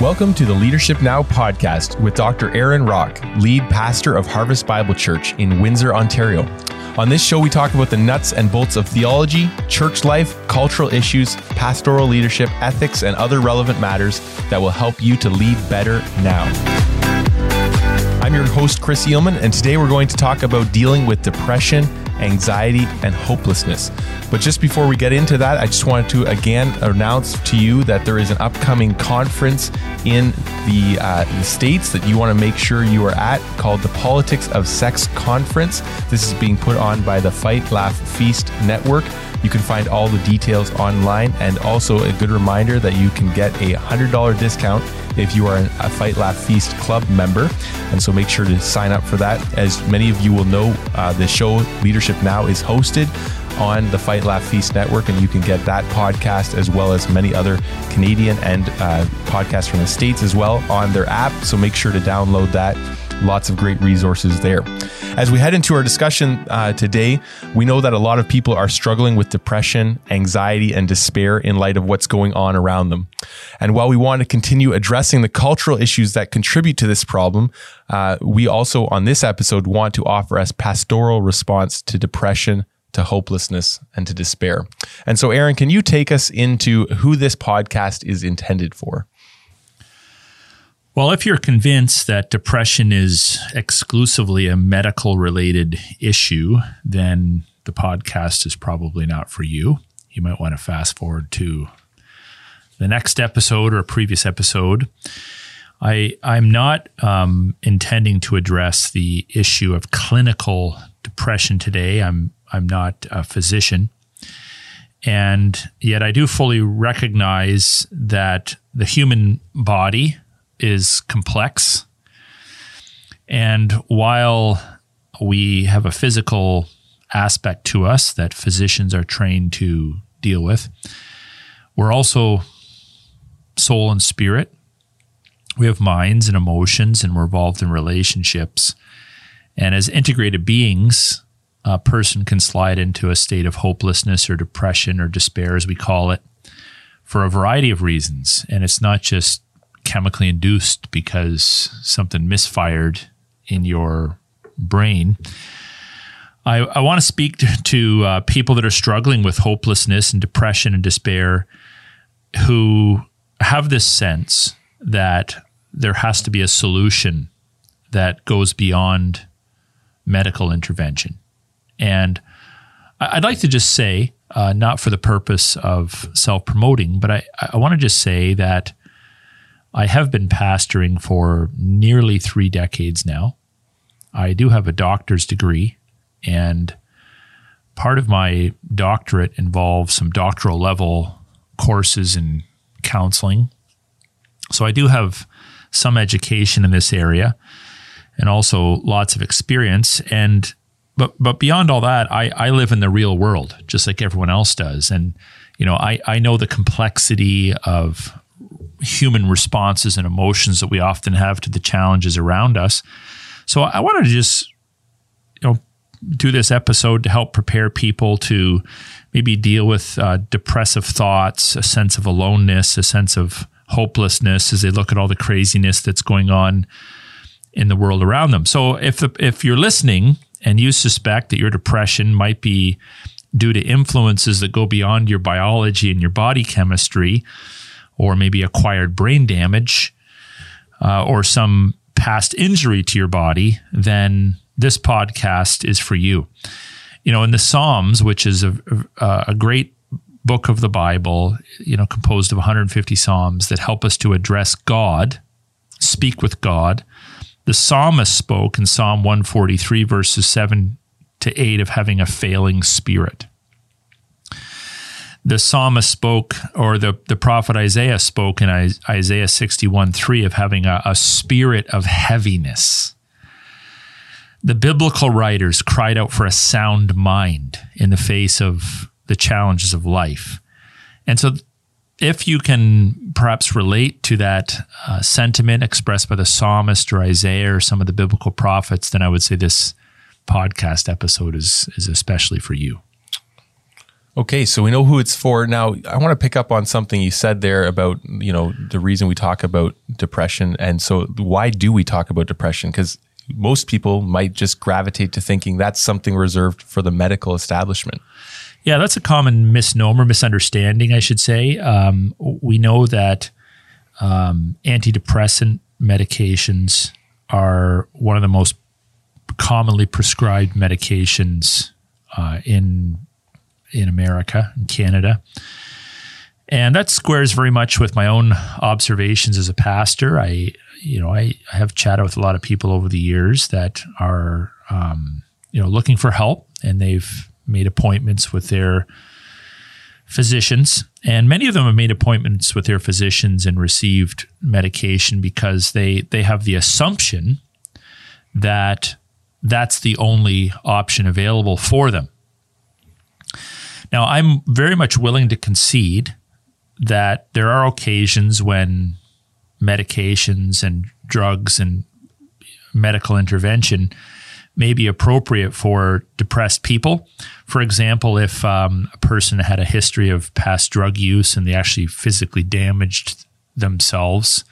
Welcome to the Leadership Now podcast with Dr. Aaron Rock, lead pastor of Harvest Bible Church in Windsor, Ontario. On this show, we talk about the nuts and bolts of theology, church life, cultural issues, pastoral leadership, ethics, and other relevant matters that will help you to lead better now. I'm your host, Chris Eelman, and today we're going to talk about dealing with depression anxiety, and hopelessness. But just before we get into that, I just wanted to again announce to you that there is an upcoming conference in the, uh, the States that you want to make sure you are at called the Politics of Sex Conference. This is being put on by the Fight, Laugh, Feast Network. You can find all the details online, and also a good reminder that you can get a $100 discount if you are a Fight Laugh Feast Club member. And so make sure to sign up for that. As many of you will know, uh, the show Leadership Now is hosted on the Fight Laugh Feast Network, and you can get that podcast as well as many other Canadian and uh, podcasts from the States as well on their app. So make sure to download that. Lots of great resources there. As we head into our discussion uh, today, we know that a lot of people are struggling with depression, anxiety, and despair in light of what's going on around them. And while we want to continue addressing the cultural issues that contribute to this problem, uh, we also on this episode want to offer us pastoral response to depression, to hopelessness and to despair. And so, Aaron, can you take us into who this podcast is intended for? Well, if you're convinced that depression is exclusively a medical related issue, then the podcast is probably not for you. You might want to fast forward to the next episode or a previous episode. I, I'm not um, intending to address the issue of clinical depression today. I'm, I'm not a physician. And yet, I do fully recognize that the human body is complex. And while we have a physical aspect to us that physicians are trained to deal with, we're also soul and spirit. We have minds and emotions, and we're involved in relationships. And as integrated beings, a person can slide into a state of hopelessness or depression or despair, as we call it, for a variety of reasons. And it's not just chemically induced because something misfired in your brain. I, I want to speak to, to uh, people that are struggling with hopelessness and depression and despair who have this sense that there has to be a solution that goes beyond medical intervention. And I'd like to just say, uh, not for the purpose of self promoting, but I, I want to just say that I have been pastoring for nearly three decades now. I do have a doctor's degree, and part of my doctorate involves some doctoral level courses in counseling. So I do have some education in this area and also lots of experience. And but but beyond all that, I, I live in the real world just like everyone else does. And you know, I, I know the complexity of human responses and emotions that we often have to the challenges around us. So I wanted to just, you know, do this episode to help prepare people to maybe deal with uh, depressive thoughts, a sense of aloneness, a sense of hopelessness as they look at all the craziness that's going on in the world around them. So if the, if you're listening and you suspect that your depression might be due to influences that go beyond your biology and your body chemistry, or maybe acquired brain damage uh, or some past injury to your body, then this podcast is for you. You know, in the Psalms, which is a, a, great book of the Bible, you know, composed of 150 Psalms that help us to address God, speak with God. The psalmist spoke in Psalm 143, verses 7 to 8, of having a failing spirit the psalmist spoke, or the, the prophet Isaiah spoke in Isaiah 61 3 of having a, a spirit of heaviness. The biblical writers cried out for a sound mind in the face of the challenges of life. And so, if you can perhaps relate to that uh, sentiment expressed by the psalmist or Isaiah or some of the biblical prophets, then I would say this podcast episode is, is especially for you. Okay, so we know who it's for. Now, I want to pick up on something you said there about, you know, the reason we talk about depression. And so, why do we talk about depression? Because most people might just gravitate to thinking that's something reserved for the medical establishment. Yeah, that's a common misnomer, misunderstanding, I should say. Um, we know that um, antidepressant medications are one of the most commonly prescribed medications uh, in in America and Canada. And that squares very much with my own observations as a pastor. I, you know, I, I have chatted with a lot of people over the years that are, um, you know, looking for help, and they've made appointments with their physicians. And many of them have made appointments with their physicians and received medication because they they have the assumption that that's the only option available for them. Now, I'm very much willing to concede that there are occasions when medications and drugs and medical intervention may be appropriate for depressed people. For example, if um, a person had a history of past drug use and they actually physically damaged themselves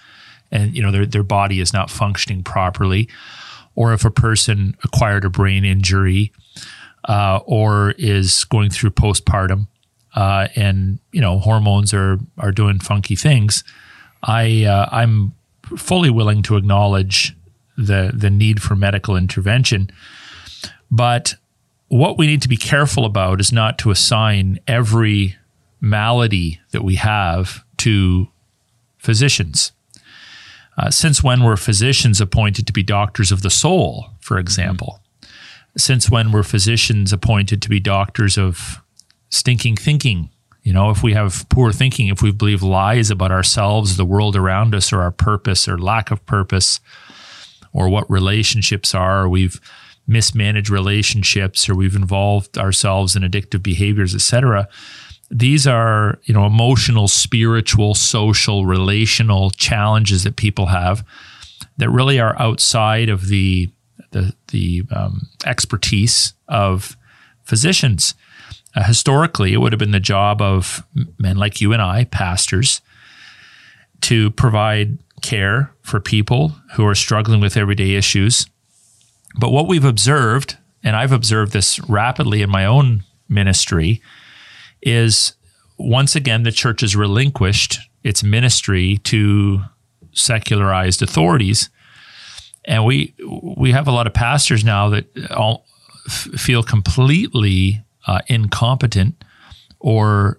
and you know their, their body is not functioning properly, or if a person acquired a brain injury uh, or is going through postpartum uh, and you know hormones are are doing funky things, I uh, I'm fully willing to acknowledge the the need for medical intervention, but what we need to be careful about is not to assign every malady that we have to physicians. Uh, since when were physicians appointed to be doctors of the soul, for example? Since when were physicians appointed to be doctors of stinking thinking. You know, if we have poor thinking, if we believe lies about ourselves, the world around us, or our purpose or lack of purpose, or what relationships are, or we've mismanaged relationships, or we've involved ourselves in addictive behaviors, etc. These are, you know, emotional, spiritual, social, relational challenges that people have that really are outside of the the, the um, expertise of physicians. Uh, historically, it would have been the job of men like you and I, pastors, to provide care for people who are struggling with everyday issues. But what we've observed, and I've observed this rapidly in my own ministry, is once again the church has relinquished its ministry to secularized authorities. And we we have a lot of pastors now that all feel completely uh, incompetent or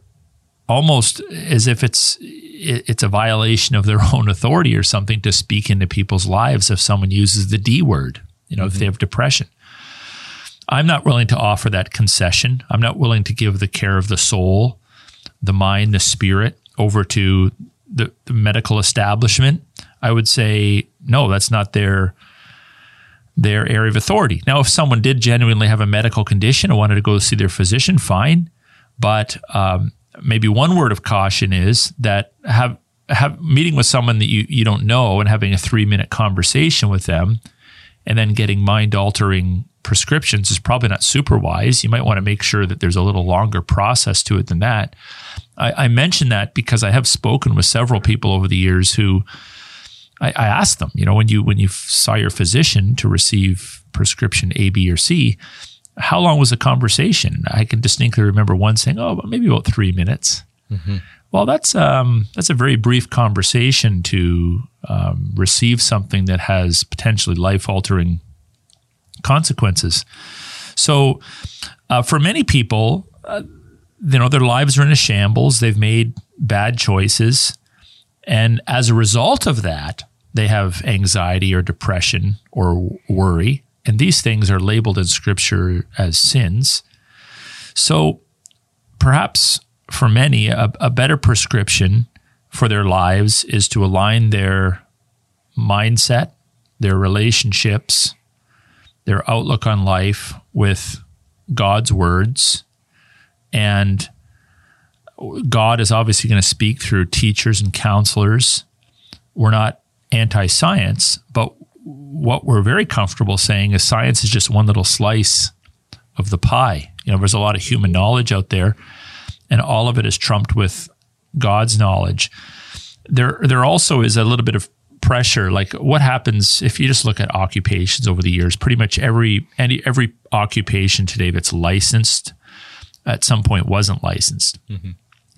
almost as if it's it's a violation of their own authority or something to speak into people's lives if someone uses the D word, you know, mm-hmm. if they mm-hmm. have depression. I'm not willing to offer that concession. I'm not willing to give the care of the soul, the mind, the spirit over to the, the medical establishment. I would say, no, that's not their their area of authority. Now, if someone did genuinely have a medical condition and wanted to go see their physician, fine. But um, maybe one word of caution is that have have meeting with someone that you, you don't know and having a three minute conversation with them and then getting mind altering prescriptions is probably not super wise. You might want to make sure that there's a little longer process to it than that. I, I mention that because I have spoken with several people over the years who I, I asked them, you know, when you when you saw your physician to receive prescription A, B, or C, how long was the conversation? I can distinctly remember one saying, "Oh, maybe about three minutes." Mm-hmm. Well, that's um, that's a very brief conversation to um, receive something that has potentially life altering consequences. So, uh, for many people, uh, you know, their lives are in a shambles. They've made bad choices, and as a result of that, they have anxiety or depression or worry. And these things are labeled in scripture as sins. So perhaps for many, a, a better prescription for their lives is to align their mindset, their relationships, their outlook on life with God's words. And God is obviously going to speak through teachers and counselors. We're not anti science, but what we're very comfortable saying is science is just one little slice of the pie. You know, there's a lot of human knowledge out there, and all of it is trumped with God's knowledge. There, there also is a little bit of pressure. Like what happens if you just look at occupations over the years? Pretty much every any every occupation today that's licensed at some point wasn't licensed. Mm-hmm.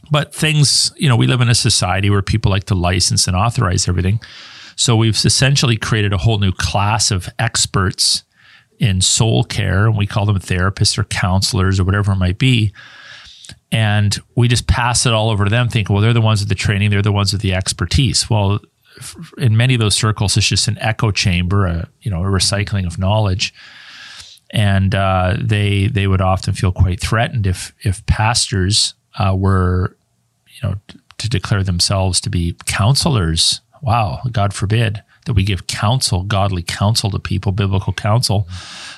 But things, you know, we live in a society where people like to license and authorize everything. So we've essentially created a whole new class of experts in soul care, and we call them therapists or counselors or whatever it might be. And we just pass it all over to them, thinking, well, they're the ones with the training, they're the ones with the expertise. Well, in many of those circles, it's just an echo chamber, a you know, a recycling of knowledge and uh, they they would often feel quite threatened if if pastors uh, were you know to declare themselves to be counselors. Wow, God forbid that we give counsel, godly counsel to people, biblical counsel.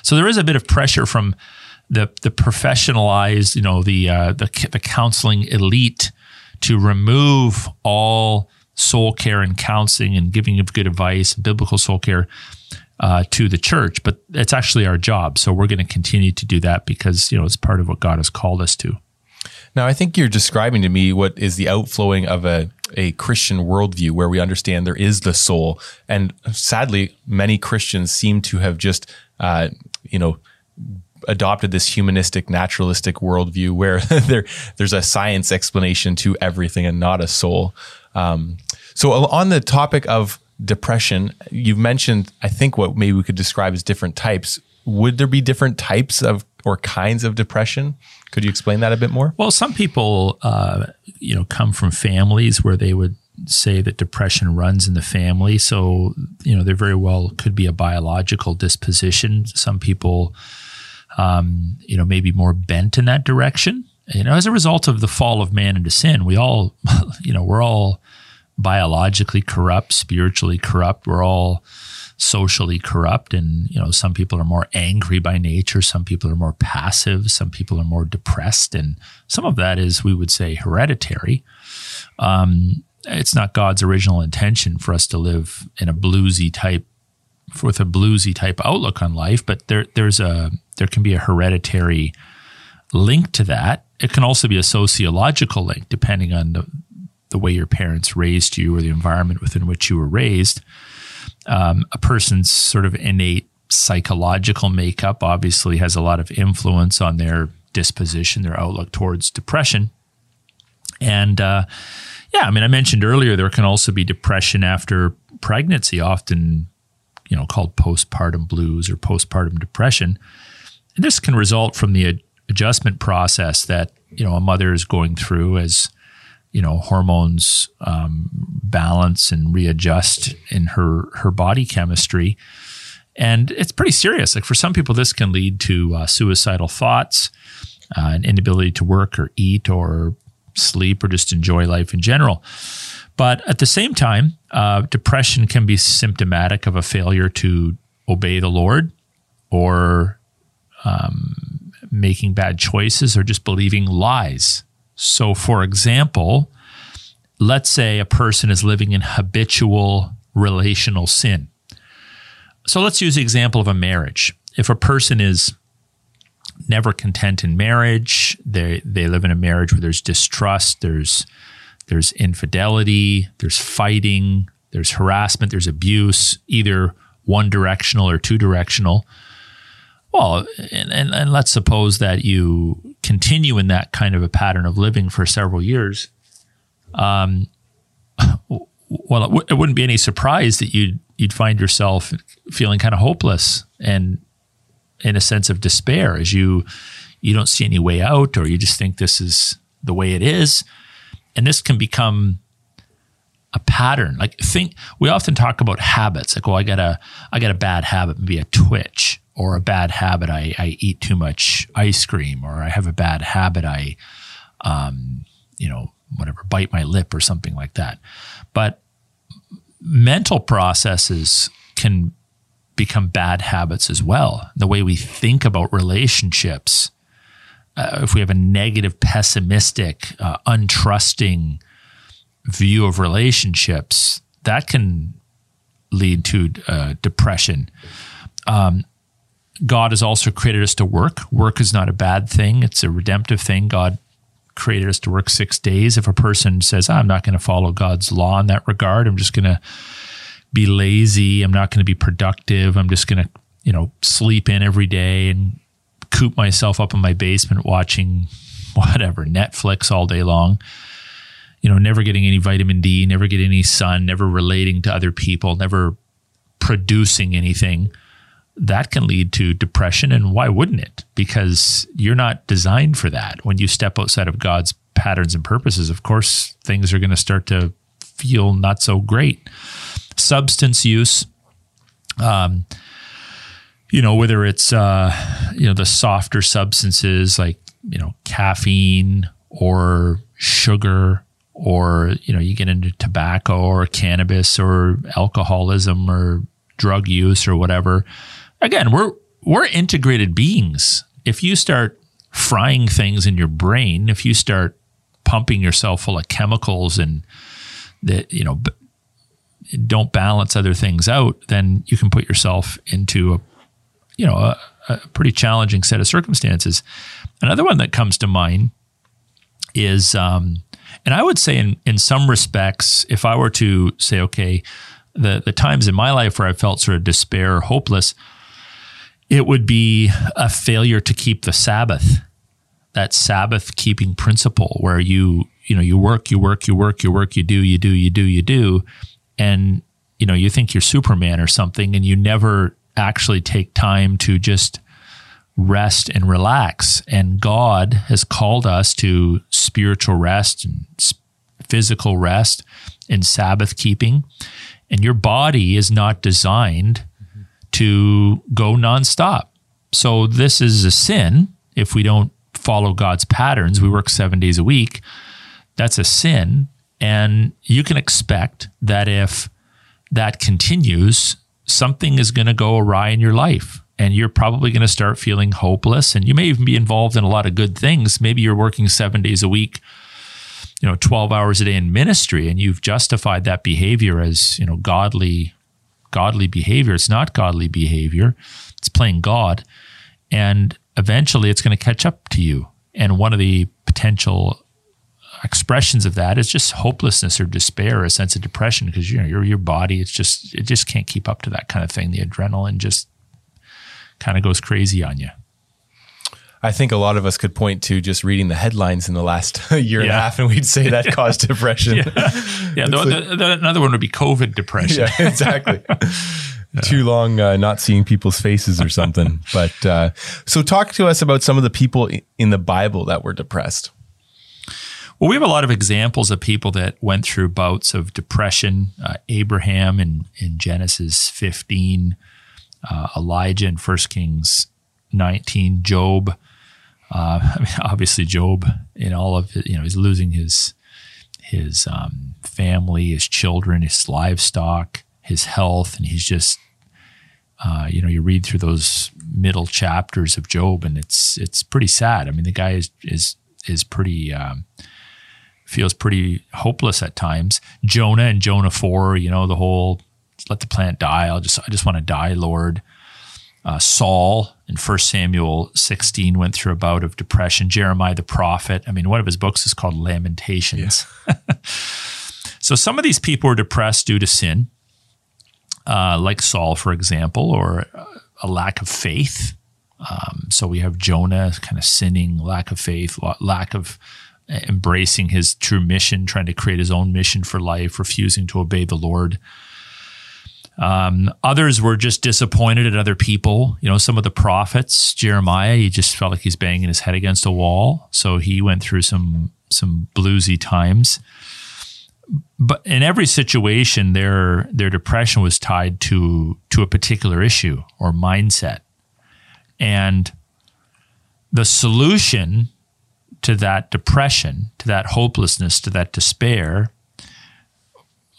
So there is a bit of pressure from the the professionalized, you know, the uh, the the counseling elite to remove all soul care and counseling and giving of good advice, biblical soul care uh, to the church, but it's actually our job. So we're going to continue to do that because you know it's part of what God has called us to. Now, I think you're describing to me what is the outflowing of a a Christian worldview where we understand there is the soul, and sadly, many Christians seem to have just uh, you know adopted this humanistic, naturalistic worldview where there there's a science explanation to everything and not a soul. Um, so, on the topic of depression, you've mentioned, I think, what maybe we could describe as different types. Would there be different types of or kinds of depression? Could you explain that a bit more? Well, some people, uh, you know, come from families where they would say that depression runs in the family. So, you know, there very well could be a biological disposition. Some people, um, you know, maybe more bent in that direction. You know, as a result of the fall of man into sin, we all, you know, we're all biologically corrupt, spiritually corrupt. We're all socially corrupt. And, you know, some people are more angry by nature. Some people are more passive. Some people are more depressed. And some of that is, we would say, hereditary. Um, it's not God's original intention for us to live in a bluesy type with a bluesy type outlook on life, but there there's a there can be a hereditary link to that. It can also be a sociological link, depending on the, the way your parents raised you or the environment within which you were raised. Um, a person's sort of innate psychological makeup obviously has a lot of influence on their disposition, their outlook towards depression. And uh, yeah, I mean, I mentioned earlier there can also be depression after pregnancy, often you know called postpartum blues or postpartum depression. And this can result from the adjustment process that you know a mother is going through as you know hormones um, balance and readjust in her her body chemistry. And it's pretty serious. Like for some people this can lead to uh, suicidal thoughts uh, an inability to work or eat or sleep or just enjoy life in general. But at the same time uh, depression can be symptomatic of a failure to obey the lord or um, making bad choices or just believing lies so, for example, let's say a person is living in habitual relational sin. So, let's use the example of a marriage. If a person is never content in marriage, they, they live in a marriage where there's distrust, there's, there's infidelity, there's fighting, there's harassment, there's abuse, either one directional or two directional. Well, and, and, and, let's suppose that you continue in that kind of a pattern of living for several years. Um, well, it, w- it wouldn't be any surprise that you'd you'd find yourself feeling kind of hopeless and in a sense of despair as you you don't see any way out, or you just think this is the way it is, and this can become a pattern. Like think we often talk about habits. Like, well, I got a I got a bad habit, maybe a twitch or a bad habit. I, I eat too much ice cream, or I have a bad habit. I, um, you know, whatever, bite my lip or something like that. But mental processes can become bad habits as well. The way we think about relationships, uh, if we have a negative, pessimistic, uh, untrusting view of relationships, that can lead to uh, depression. Um, God has also created us to work. Work is not a bad thing, it's a redemptive thing. God created us to work six days. If a person says, ah, I'm not going to follow God's law in that regard, I'm just going to be lazy. I'm not going to be productive. I'm just going to, you know, sleep in every day and coop myself up in my basement watching whatever, Netflix all day long. You know, never getting any vitamin D, never getting any sun, never relating to other people, never producing anything. That can lead to depression. And why wouldn't it? Because you're not designed for that. When you step outside of God's patterns and purposes, of course, things are going to start to feel not so great. Substance use, um, you know, whether it's, uh, you know, the softer substances like, you know, caffeine or sugar, or, you know, you get into tobacco or cannabis or alcoholism or drug use or whatever. Again, we're, we're integrated beings. If you start frying things in your brain, if you start pumping yourself full of chemicals and that, you know, don't balance other things out, then you can put yourself into a you know, a, a pretty challenging set of circumstances. Another one that comes to mind is, um, and I would say in, in some respects, if I were to say, okay, the, the times in my life where I felt sort of despair, hopeless, it would be a failure to keep the Sabbath, that Sabbath keeping principle where you, you know, you work, you work, you work, you work, you do, you do, you do, you do. And, you know, you think you're Superman or something and you never actually take time to just rest and relax. And God has called us to spiritual rest and physical rest and Sabbath keeping. And your body is not designed. To go nonstop. So this is a sin if we don't follow God's patterns. We work seven days a week. That's a sin. And you can expect that if that continues, something is going to go awry in your life and you're probably going to start feeling hopeless and you may even be involved in a lot of good things maybe you're working 7 days a week you know 12 hours a day in ministry and you've justified that behavior as you know godly godly behavior it's not godly behavior it's playing god and eventually it's going to catch up to you and one of the potential expressions of that is just hopelessness or despair, or a sense of depression, because you know your your body it's just it just can't keep up to that kind of thing. The adrenaline just kind of goes crazy on you. I think a lot of us could point to just reading the headlines in the last year yeah. and a half, and we'd say that caused depression. yeah, yeah the, like, the, the, another one would be COVID depression. Yeah, exactly. Yeah. Too long uh, not seeing people's faces or something. but uh, so, talk to us about some of the people in the Bible that were depressed. Well, we have a lot of examples of people that went through bouts of depression. Uh, Abraham in, in Genesis 15, uh, Elijah in 1 Kings 19, Job. Uh, I mean, obviously, Job in all of it, you know, he's losing his his um, family, his children, his livestock, his health, and he's just, uh, you know, you read through those middle chapters of Job, and it's it's pretty sad. I mean, the guy is is is pretty. Um, feels pretty hopeless at times. Jonah and Jonah 4, you know, the whole let the plant die. I'll just I just want to die, Lord. Uh, Saul in 1 Samuel 16 went through a bout of depression. Jeremiah the prophet, I mean, one of his books is called Lamentations. Yeah. so some of these people were depressed due to sin, uh, like Saul, for example, or a lack of faith. Um, so we have Jonah kind of sinning, lack of faith, lack of embracing his true mission, trying to create his own mission for life, refusing to obey the Lord. Um, others were just disappointed at other people. You know, some of the prophets, Jeremiah, he just felt like he's banging his head against a wall. So he went through some some bluesy times. But in every situation, their their depression was tied to to a particular issue or mindset, and the solution to that depression, to that hopelessness, to that despair,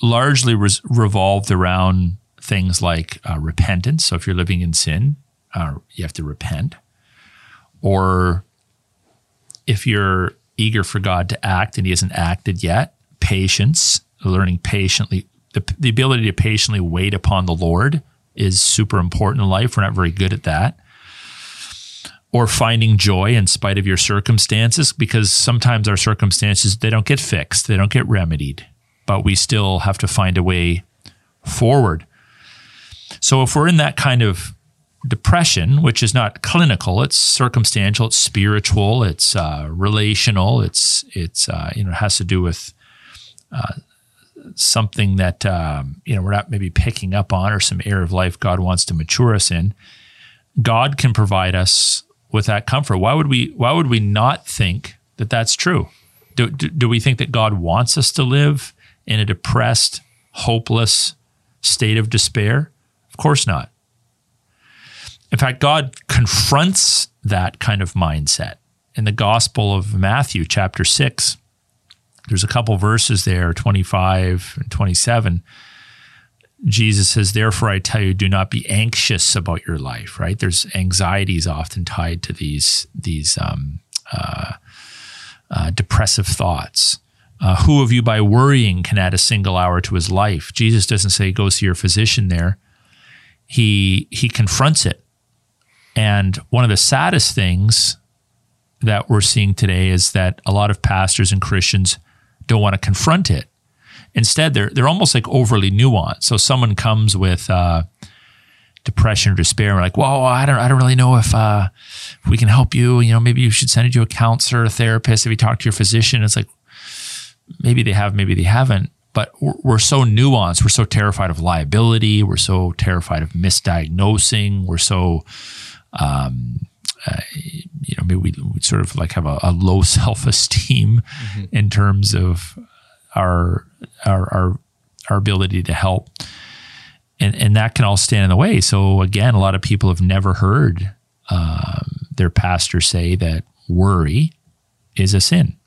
largely revolved around things like uh, repentance. So if you're living in sin, uh, you have to repent. Or if you're eager for God to act and He hasn't acted yet, patience, learning patiently, the, the ability to patiently wait upon the Lord is super important in life. We're not very good at that or finding joy in spite of your circumstances because sometimes our circumstances they don't get fixed they don't get remedied but we still have to find a way forward. So if we're in that kind of depression, which is not clinical, it's circumstantial, it's spiritual, it's uh, relational, it's it's uh, you know it has to do with uh, something that um, you know we're not maybe picking up on or some area of life God wants to mature us in. God can provide us with that comfort. Why would we? Why would we not think that that's true? Do, do, do we think that God wants us to live in a depressed, hopeless state of despair? Of course not. In fact, God confronts that kind of mindset in the Gospel of Matthew, chapter 6. There's a couple verses there, 25 and 27. Jesus says, Therefore, I tell you, do not be anxious about your life, right? There's anxieties often tied to these, these um, uh, uh, depressive thoughts. Uh, who of you by worrying can add a single hour to his life? Jesus doesn't say go see your physician there. He he confronts it. And one of the saddest things that we're seeing today is that a lot of pastors and Christians don't want to confront it. Instead, they're they're almost like overly nuanced. So someone comes with uh, depression or despair, and we're like, "Whoa, I don't I don't really know if uh, if we can help you. You know, maybe you should send it to a counselor, a therapist. If you talk to your physician, it's like maybe they have, maybe they haven't. But we're so nuanced. We're so terrified of liability. We're so terrified of misdiagnosing. We're so, um, uh, you know, maybe we, we, sort of like have a, a low self esteem mm-hmm. in terms of our, our our our ability to help, and and that can all stand in the way. So again, a lot of people have never heard um, their pastor say that worry is a sin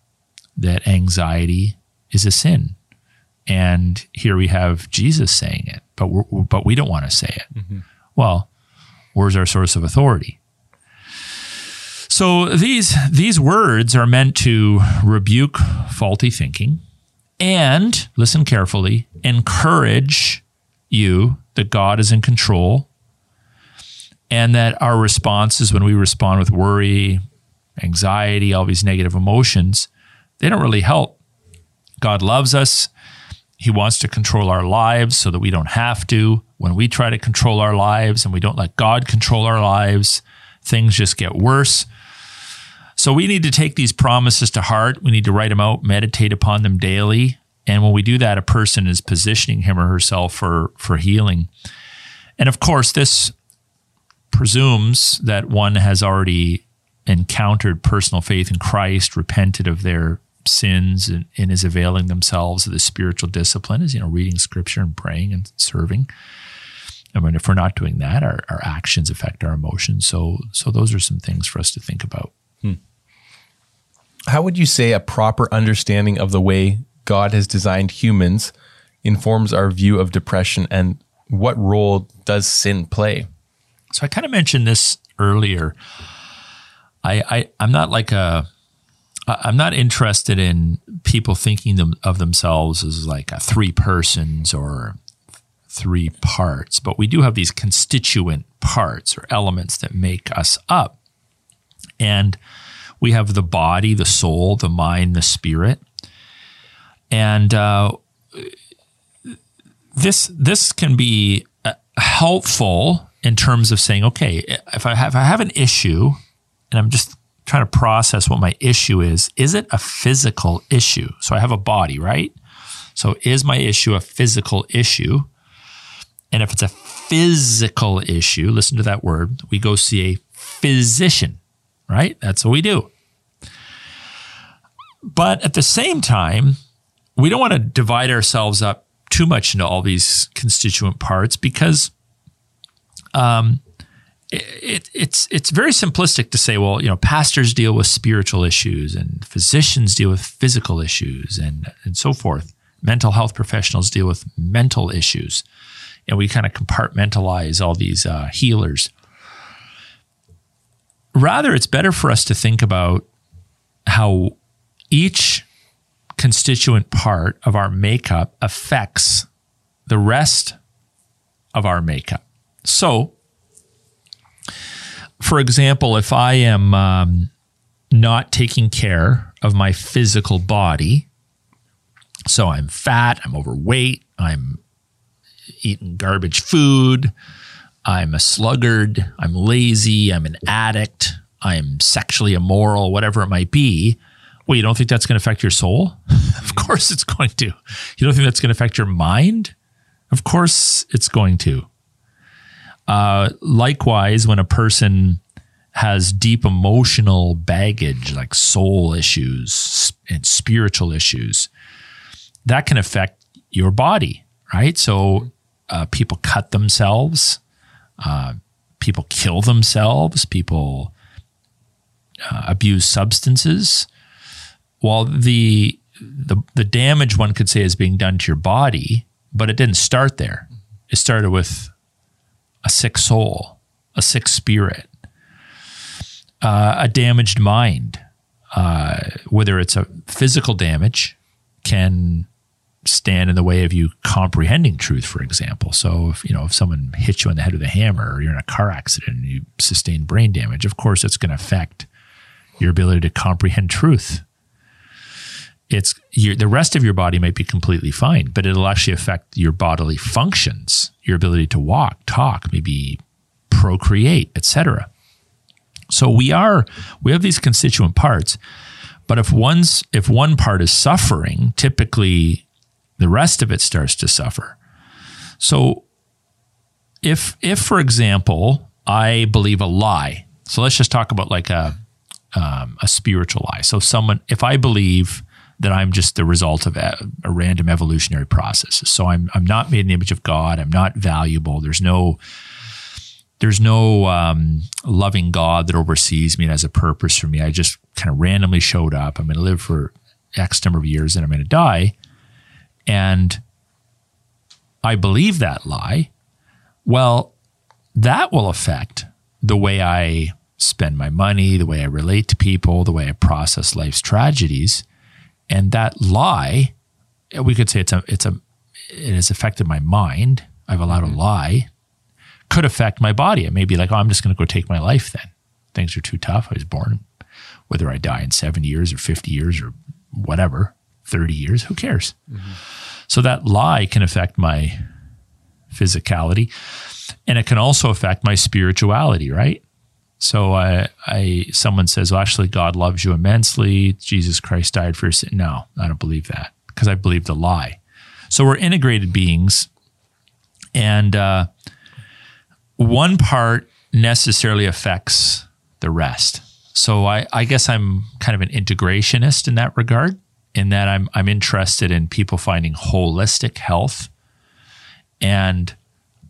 that anxiety is a sin. And here we have Jesus saying it, but we but we don't want to say it. Mm-hmm. Well, where's our source of authority? So these these words are meant to rebuke faulty thinking and listen carefully, encourage you that God is in control and that our responses when we respond with worry, anxiety, all these negative emotions, they don't really help. God loves us. He wants to control our lives so that we don't have to. When we try to control our lives and we don't let God control our lives, things just get worse. So we need to take these promises to heart. We need to write them out, meditate upon them daily. And when we do that, a person is positioning him or herself for, for healing. And of course, this presumes that one has already encountered personal faith in Christ, repented of their sins and, and is availing themselves of the spiritual discipline is, you know, reading scripture and praying and serving. I mean, if we're not doing that, our, our actions affect our emotions. So, so those are some things for us to think about. Hmm. How would you say a proper understanding of the way God has designed humans informs our view of depression and what role does sin play? So I kind of mentioned this earlier. I, I I'm not like a I'm not interested in people thinking of themselves as like a three persons or three parts, but we do have these constituent parts or elements that make us up. And we have the body, the soul, the mind, the spirit. And uh, this this can be uh, helpful in terms of saying, okay, if I have, if I have an issue, and I'm just trying to process what my issue is. Is it a physical issue? So I have a body, right? So is my issue a physical issue? And if it's a physical issue, listen to that word, we go see a physician, right? That's what we do. But at the same time, we don't want to divide ourselves up too much into all these constituent parts because um, it, it's it's very simplistic to say, well, you know, pastors deal with spiritual issues and physicians deal with physical issues and and so forth. Mental health professionals deal with mental issues, and we kind of compartmentalize all these uh, healers. Rather, it's better for us to think about how each constituent part of our makeup affects the rest of our makeup. So, for example, if I am um, not taking care of my physical body, so I'm fat, I'm overweight, I'm eating garbage food. I'm a sluggard. I'm lazy. I'm an addict. I'm sexually immoral, whatever it might be. Well, you don't think that's going to affect your soul? of course it's going to. You don't think that's going to affect your mind? Of course it's going to. Uh, likewise, when a person has deep emotional baggage like soul issues and spiritual issues, that can affect your body, right? So uh, people cut themselves, uh, people kill themselves, people uh, abuse substances. While the, the the damage one could say is being done to your body, but it didn't start there. It started with a sick soul, a sick spirit, uh, a damaged mind. Uh, whether it's a physical damage, can stand in the way of you comprehending truth, for example. So if you know if someone hits you on the head with a hammer or you're in a car accident and you sustain brain damage, of course it's going to affect your ability to comprehend truth. It's your, the rest of your body might be completely fine, but it'll actually affect your bodily functions, your ability to walk, talk, maybe procreate, etc. So we are we have these constituent parts, but if one's if one part is suffering, typically the rest of it starts to suffer. So if if for example, I believe a lie. So let's just talk about like a um, a spiritual lie. So someone if I believe that I'm just the result of a, a, random evolutionary process. So I'm I'm not made in the image of God. I'm not valuable. There's no there's no um, loving God that oversees me and has a purpose for me. I just kind of randomly showed up. I'm going to live for X number of years and I'm going to die. And I believe that lie, well, that will affect the way I spend my money, the way I relate to people, the way I process life's tragedies. And that lie, we could say it's a, it's a, it has affected my mind. I've allowed a lie, could affect my body. It may be like, oh, I'm just going to go take my life then. Things are too tough. I was born, whether I die in 70 years or 50 years or whatever, 30 years, who cares? Mm-hmm. So that lie can affect my physicality and it can also affect my spirituality, right? So I, I, someone says, well, actually, God loves you immensely. Jesus Christ died for your sin. No, I don't believe that because I believe the lie. So we're integrated beings, and uh, one part necessarily affects the rest. So I, I guess I'm kind of an integrationist in that regard in that I'm I'm interested in people finding holistic health, and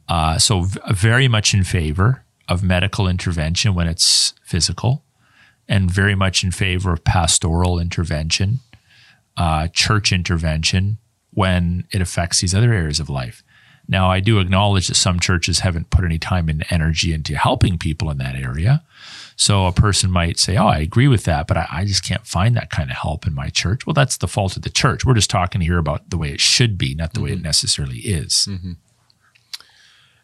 uh, so v- very much in favor of medical intervention when it's physical, and very much in favor of pastoral intervention, uh, church intervention when it affects these other areas of life. Now, I do acknowledge that some churches haven't put any time and energy into helping people in that area. So a person might say, Oh, I agree with that, but I, I, just can't find that kind of help in my church. Well, that's the fault of the church. We're just talking here about the way it should be, not the mm-hmm. way it mm-hmm. necessarily is. Mm-hmm.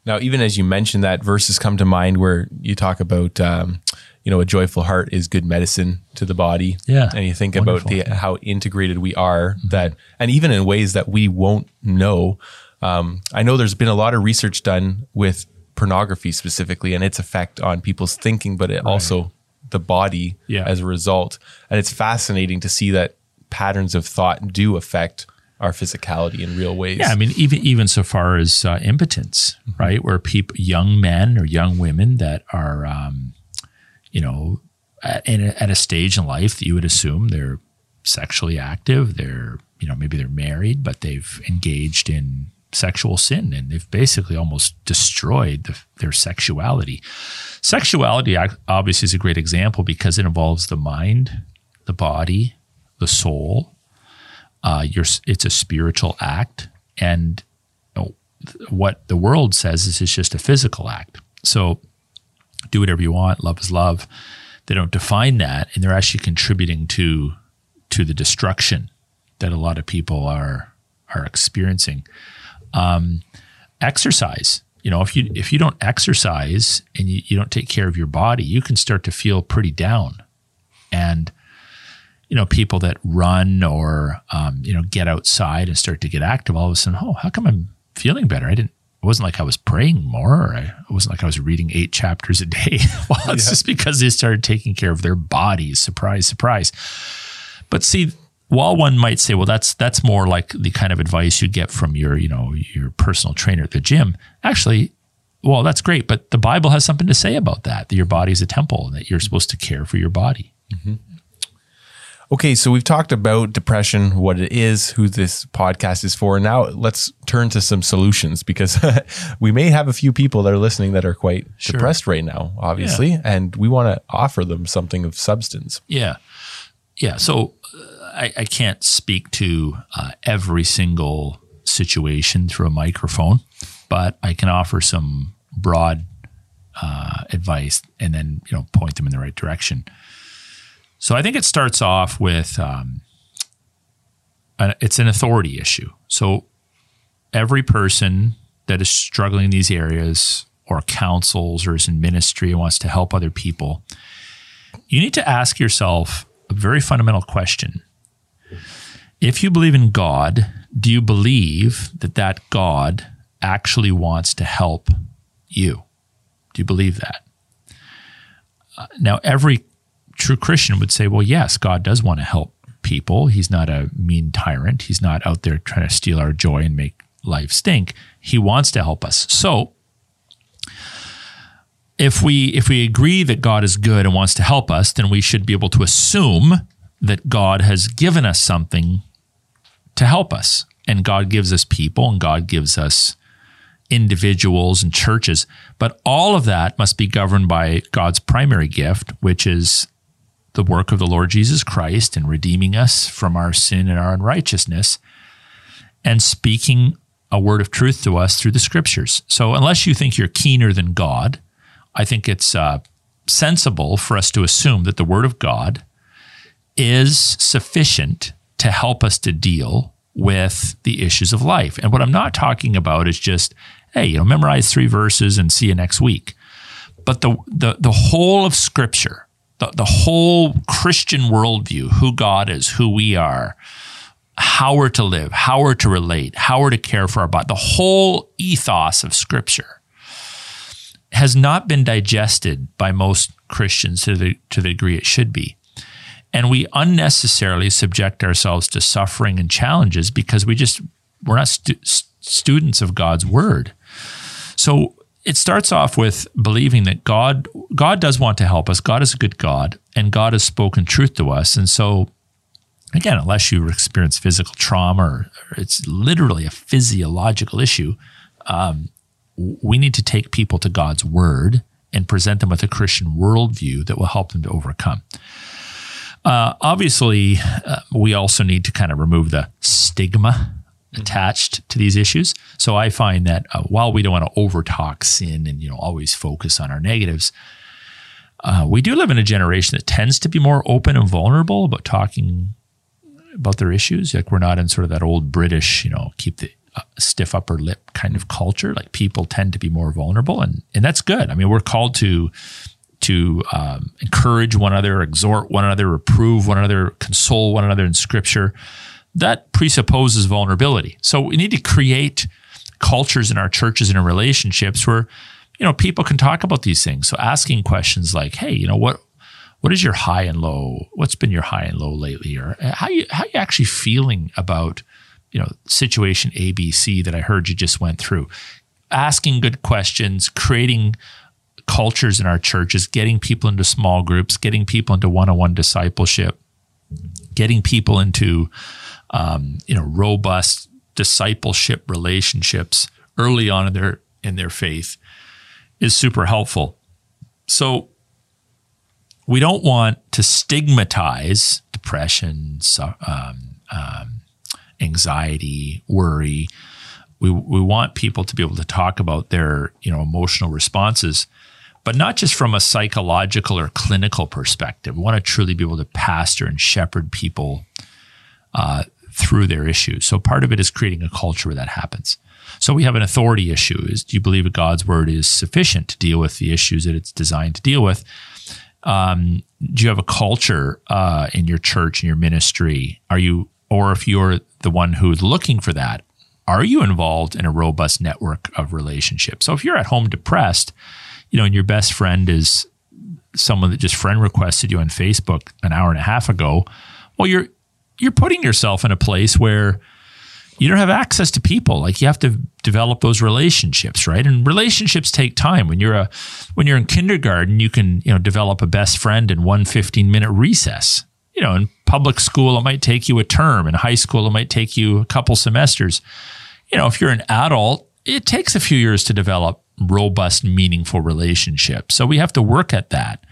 Now, even as you mentioned that, verses come to mind where you talk about, um, you know, a joyful heart is good medicine to the body. Yeah. And you think Wonderful. about the, how integrated we are mm-hmm. that, and even in ways that we won't know. Um, I know there's been a lot of research done with pornography specifically and its effect on people's thinking, but it right. also the body yeah. as a result. And it's fascinating to see that patterns of thought do affect our physicality in real ways. Yeah, I mean, even even so far as uh, impotence, mm-hmm. right? Where people, young men or young women that are, um, you know, at, at a stage in life that you would assume they're sexually active, they're, you know, maybe they're married, but they've engaged in sexual sin and they've basically almost destroyed the, their sexuality. Sexuality obviously is a great example because it involves the mind, the body, the soul. Uh, it's a spiritual act, and you know, what the world says is it's just a physical act. So do whatever you want. Love is love. They don't define that, and they're actually contributing to to the destruction that a lot of people are are experiencing um, exercise. You know, if you if you don't exercise and you, you don't take care of your body, you can start to feel pretty down. And you know, people that run or um, you know get outside and start to get active, all of a sudden, oh, how come I'm feeling better? I didn't it wasn't like I was praying more. I, it wasn't like I was reading eight chapters a day. well, it's yeah. just because they started taking care of their bodies. Surprise, surprise. But see, while one might say, well, that's that's more like the kind of advice you get from your, you know, your personal trainer at the gym. Actually, well, that's great, but the Bible has something to say about that. That your body is a temple, and that you're supposed to care for your body. Mm-hmm. Okay, so we've talked about depression, what it is, who this podcast is for. Now let's turn to some solutions because we may have a few people that are listening that are quite sure. depressed right now, obviously, yeah. and we want to offer them something of substance. Yeah. Yeah. So uh, I, I, can't speak to uh, every single situation through a microphone, but I can offer some broad uh, advice and then, you know, point them in the right direction. So I think it starts off with um, it's an authority issue. So every person that is struggling in these areas or counsels or is in ministry and wants to help other people, you need to ask yourself a very fundamental question. If you believe in God, do you believe that that God actually wants to help you? Do you believe that? Uh, now, every true Christian would say, well, yes, God does want to help people. He's not a mean tyrant. He's not out there trying to steal our joy and make life stink. He wants to help us. So if we if we agree that God is good and wants to help us, then we should be able to assume that God has given us something to help us. And God gives us people and God gives us individuals and churches. But all of that must be governed by God's primary gift, which is the work of the Lord Jesus Christ in redeeming us from our sin and our unrighteousness and speaking a word of truth to us through the scriptures. So, unless you think you're keener than God, I think it's uh, sensible for us to assume that the word of God is sufficient to help us to deal with the issues of life. And what I'm not talking about is just, hey, you know, memorize three verses and see you next week. But the, the, the whole of scripture, the, the whole Christian worldview, who God is, who we are, how we're to live, how we're to relate, how we're to care for our body, the whole ethos of Scripture has not been digested by most Christians to the, to the degree it should be. And we unnecessarily subject ourselves to suffering and challenges because we just, we're not stu- students of God's word. So it starts off with believing that God God does want to help us. God is a good God, and God has spoken truth to us. And so, again, unless you experience physical trauma or, it's literally a physiological issue, um, we need to take people to God's word and present them with a Christian worldview that will help them to overcome. Uh, obviously, uh, we also need to kind of remove the stigma attached to these issues. So I find that uh, while we don't want to overtalk sin and you know always focus on our negatives, uh, we do live in a generation that tends to be more open and vulnerable about talking about their issues. Like we're not in sort of that old British, you know, keep the uh, stiff upper lip kind of culture. Like people tend to be more vulnerable, and and that's good. I mean, we're called to to um, encourage one another, exhort one another, reprove one another, console one another in Scripture that presupposes vulnerability. So we need to create cultures in our churches and in relationships where you know people can talk about these things. So asking questions like, "Hey, you know what what is your high and low? What's been your high and low lately or uh, how you how you actually feeling about, you know, situation ABC that I heard you just went through?" Asking good questions, creating cultures in our churches, getting people into small groups, getting people into one-on-one discipleship, getting people into um, you know, robust discipleship relationships early on in their in their faith is super helpful. So we don't want to stigmatize depression, um, um, anxiety, worry. We, we want people to be able to talk about their you know emotional responses, but not just from a psychological or clinical perspective. We want to truly be able to pastor and shepherd people uh, through their issues. So part of it is creating a culture where that happens. So we have an authority issue is do you believe that God's word is sufficient to deal with the issues that it's designed to deal with? Um, do you have a culture uh, in your church and your ministry? Are you, or if you're the one who's looking for that, are you involved in a robust network of relationships? So if you're at home depressed, you know, and your best friend is someone that just friend requested you on Facebook an hour and a half ago, well, you're you're putting yourself in a place where you don't have access to people. Like you have to develop those relationships, right? And relationships take time. When you're a when you're in kindergarten, you can, you know, develop a best friend in one 15 minute recess. You know, in public school, it might take you a term. In high school, it might take you a couple semesters. You know, if you're an adult, it takes a few years to develop robust, meaningful relationships. So we have to work at that.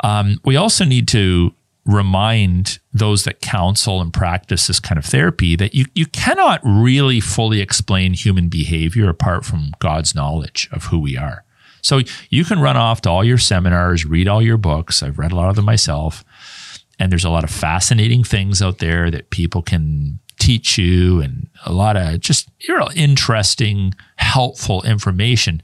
Um, we also need to remind those that counsel and practice this kind of therapy that you, you cannot really fully explain human behavior apart from God's knowledge of who we are. So you can run off to all your seminars, read all your books. I've read a lot of them myself. And there's a lot of fascinating things out there that people can teach you and a lot of just real interesting, helpful information.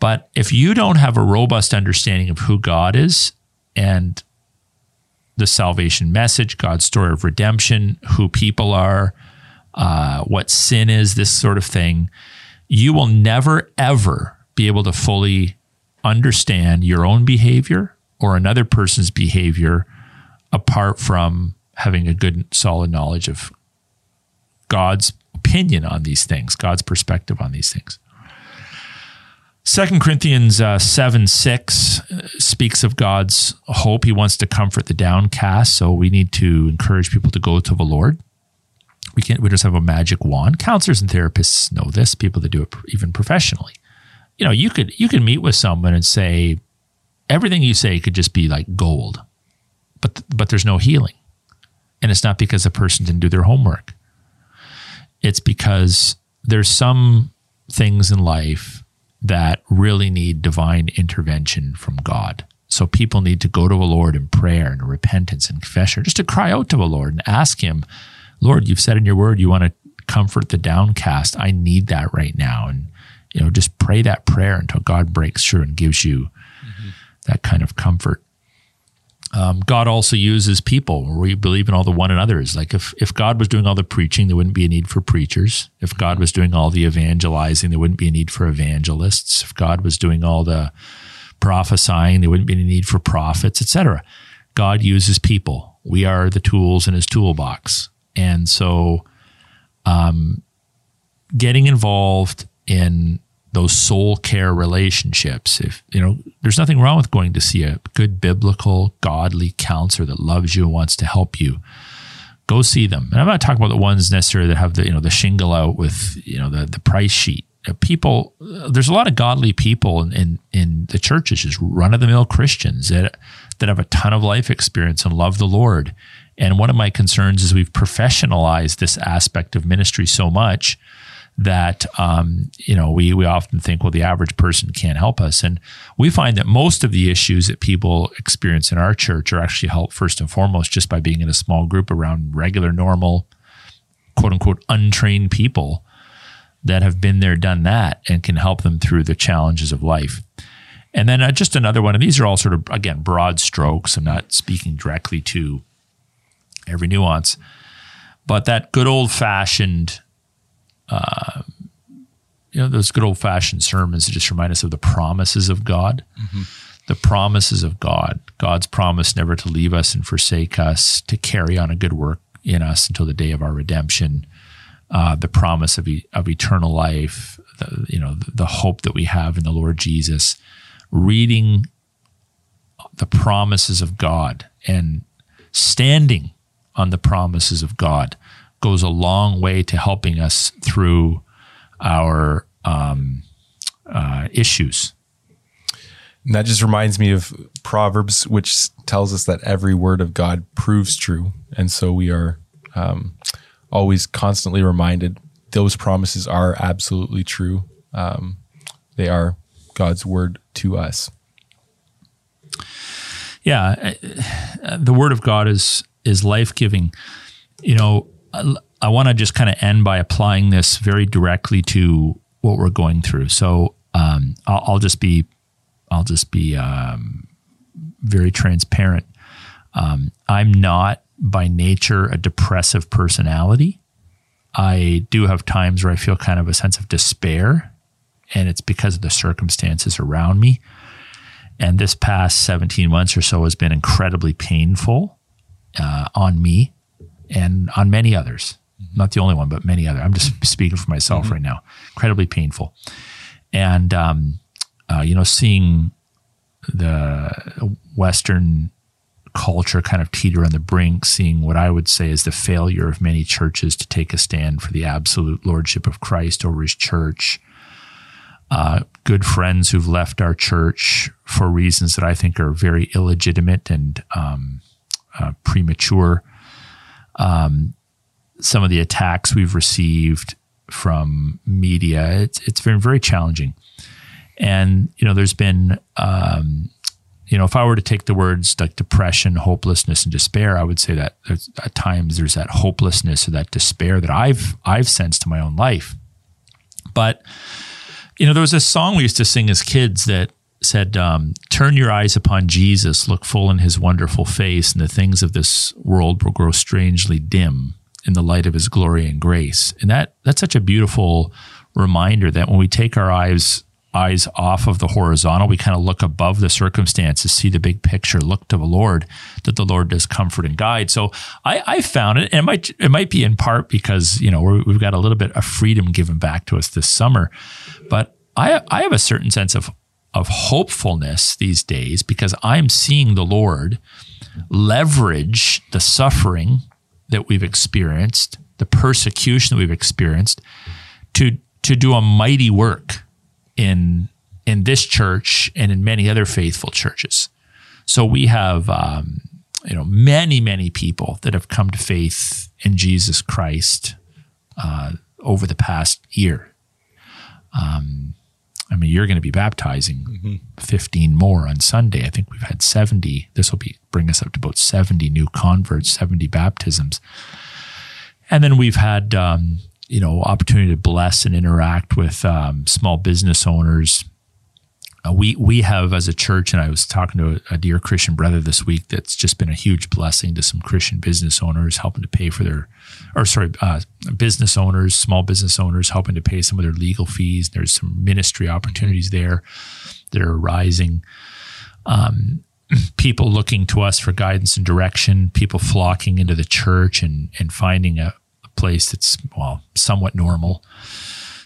But if you don't have a robust understanding of who God is and the salvation message, God's story of redemption, who people are, uh, what sin is, this sort of thing, you will never, ever be able to fully understand your own behavior or another person's behavior apart from having a good, solid knowledge of God's opinion on these things, God's perspective on these things. Second Corinthians uh, 7 6 uh, speaks of God's hope. He wants to comfort the downcast. So we need to encourage people to go to the Lord. We can't, we just have a magic wand. Counselors and therapists know this, people that do it even professionally. You know, you could, you could meet with someone and say, everything you say could just be like gold, but, but there's no healing. And it's not because the person didn't do their homework. It's because there's some things in life that really need divine intervention from God. So people need to go to the Lord in prayer and repentance and confession, just to cry out to the Lord and ask Him, Lord, you've said in your word you want to comfort the downcast. I need that right now. And, you know, just pray that prayer until God breaks through and gives you mm-hmm. that kind of comfort. Um, God also uses people. We believe in all the one another's. Like if, if God was doing all the preaching, there wouldn't be a need for preachers. If God was doing all the evangelizing, there wouldn't be a need for evangelists. If God was doing all the prophesying, there wouldn't be any need for prophets, etc. God uses people. We are the tools in his toolbox. And so um, getting involved in those soul care relationships. If you know, there's nothing wrong with going to see a good biblical, godly counselor that loves you and wants to help you. Go see them. And I'm not talking about the ones necessarily that have the you know the shingle out with you know the the price sheet. Uh, people, there's a lot of godly people in in, in the churches, just run of the mill Christians that that have a ton of life experience and love the Lord. And one of my concerns is we've professionalized this aspect of ministry so much that um, you know we we often think well the average person can't help us. And we find that most of the issues that people experience in our church are actually helped first and foremost just by being in a small group around regular normal quote unquote untrained people that have been there done that and can help them through the challenges of life. And then uh, just another one and these are all sort of again broad strokes. I'm not speaking directly to every nuance but that good old fashioned uh, you know, those good old fashioned sermons that just remind us of the promises of God. Mm-hmm. The promises of God, God's promise never to leave us and forsake us, to carry on a good work in us until the day of our redemption. Uh, the promise of, e- of eternal life, the, you know, the, the hope that we have in the Lord Jesus. Reading the promises of God and standing on the promises of God goes a long way to helping us through our um, uh, issues. And that just reminds me of Proverbs, which tells us that every word of God proves true. And so we are um, always constantly reminded those promises are absolutely true. Um, they are God's word to us. Yeah, uh, the word of God is is life giving. You know, I want to just kind of end by applying this very directly to what we're going through. So um, I'll, I'll, just be, I'll just be um, very transparent. Um, I'm not by nature a depressive personality. I do have times where I feel kind of a sense of despair, and it's because of the circumstances around me. And this past 17 months or so has been incredibly painful uh, on me and on many others. Not the only one, but many other. I'm just speaking for myself mm-hmm. right now. Incredibly painful, and um, uh, you know, seeing the Western culture kind of teeter on the brink, seeing what I would say is the failure of many churches to take a stand for the absolute lordship of Christ over his church. Uh, good friends who've left our church for reasons that I think are very illegitimate and um, uh, premature. Um, some of the attacks we've received from media, it's, it's been very challenging. And, you know, there's been um, you know, if I were to take the words like depression, hopelessness, and despair, I would say that at times there's that hopelessness or that despair that I've I've sensed in my own life. But you know, there was a song we used to sing as kids that said, um, "Turn your eyes upon Jesus, look full in His wonderful face, and the things of this world will grow strangely dim in the light of His glory and grace." And that that's such a beautiful reminder that when we take our eyes eyes off of the horizontal. We kind of look above the circumstances, see the big picture, look to the Lord, that the Lord does comfort and guide. So I, I found it, and it might it might be in part because you know we have got a little bit of freedom given back to us this summer, but I I have a certain sense of of hopefulness these days because I'm seeing the Lord leverage the suffering that we've experienced, the persecution that we've experienced, to to do a mighty work in in this church and in many other faithful churches. So we have um, you know many many people that have come to faith in Jesus Christ uh, over the past year. Um, I mean, you're going to be baptizing mm-hmm. 15 more on Sunday. I think we've had 70. This will be bring us up to about 70 new converts, 70 baptisms. And then we've had um, you know opportunity to bless and interact with um, small business owners. Uh, we we have as a church, and I was talking to a, a, dear Christian brother this week. That's just been a huge blessing to some Christian business owners, helping to pay for their, or sorry, uh, business owners, small business owners, helping to pay some of their legal fees. There's some ministry opportunities there that are arising. Um, people looking to us for guidance and direction, people flocking into the church and and finding a, place that's, well, somewhat normal.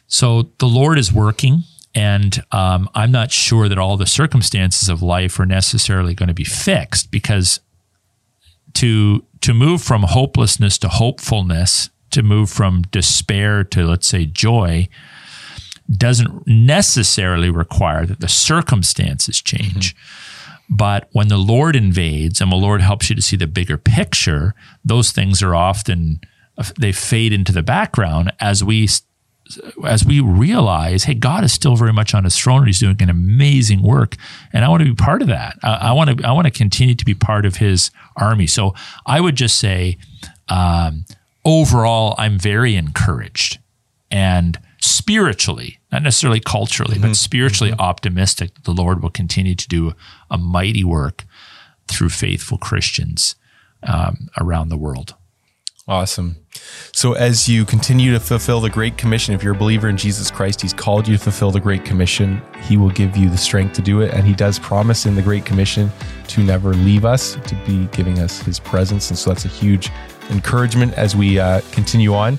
So the Lord is working. And um, I'm not sure that all the circumstances of life are necessarily going to be fixed because to to move from hopelessness to hopefulness, to move from despair to let's say joy, doesn't necessarily require that the circumstances change. Mm-hmm. But when the Lord invades and the Lord helps you to see the bigger picture, those things are often they fade into the background as we as we realize, hey, God is still very much on His throne. And he's doing an amazing work, and I want to be part of that. I, I want to I want to continue to be part of His army. So I would just say, um, overall, I'm very encouraged and spiritually, not necessarily culturally, mm-hmm. but spiritually mm-hmm. optimistic that the Lord will continue to do a mighty work through faithful Christians um, around the world. Awesome. So, as you continue to fulfill the Great Commission, if you're a believer in Jesus Christ, He's called you to fulfill the Great Commission. He will give you the strength to do it. And He does promise in the Great Commission to never leave us, to be giving us His presence. And so, that's a huge encouragement as we uh, continue on.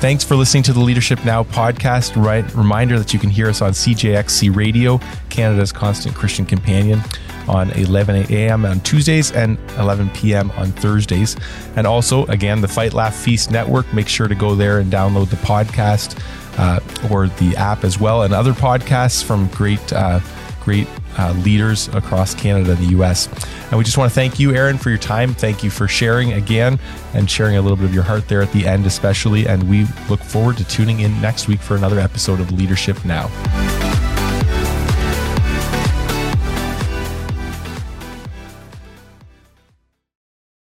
Thanks for listening to the Leadership Now podcast. Right, reminder that you can hear us on CJXC Radio, Canada's constant Christian companion on 11 a.m. on Tuesdays and 11 p.m. on Thursdays. And also, again, the Fight Laugh Feast Network. Make sure to go there and download the podcast uh, or the app as well, and other podcasts from great, uh, great uh, leaders across Canada and the U.S. And we just want to thank you, Aaron, for your time. Thank you for sharing again and sharing a little bit of your heart there at the end, especially. And we look forward to tuning in next week for another episode of Leadership Now.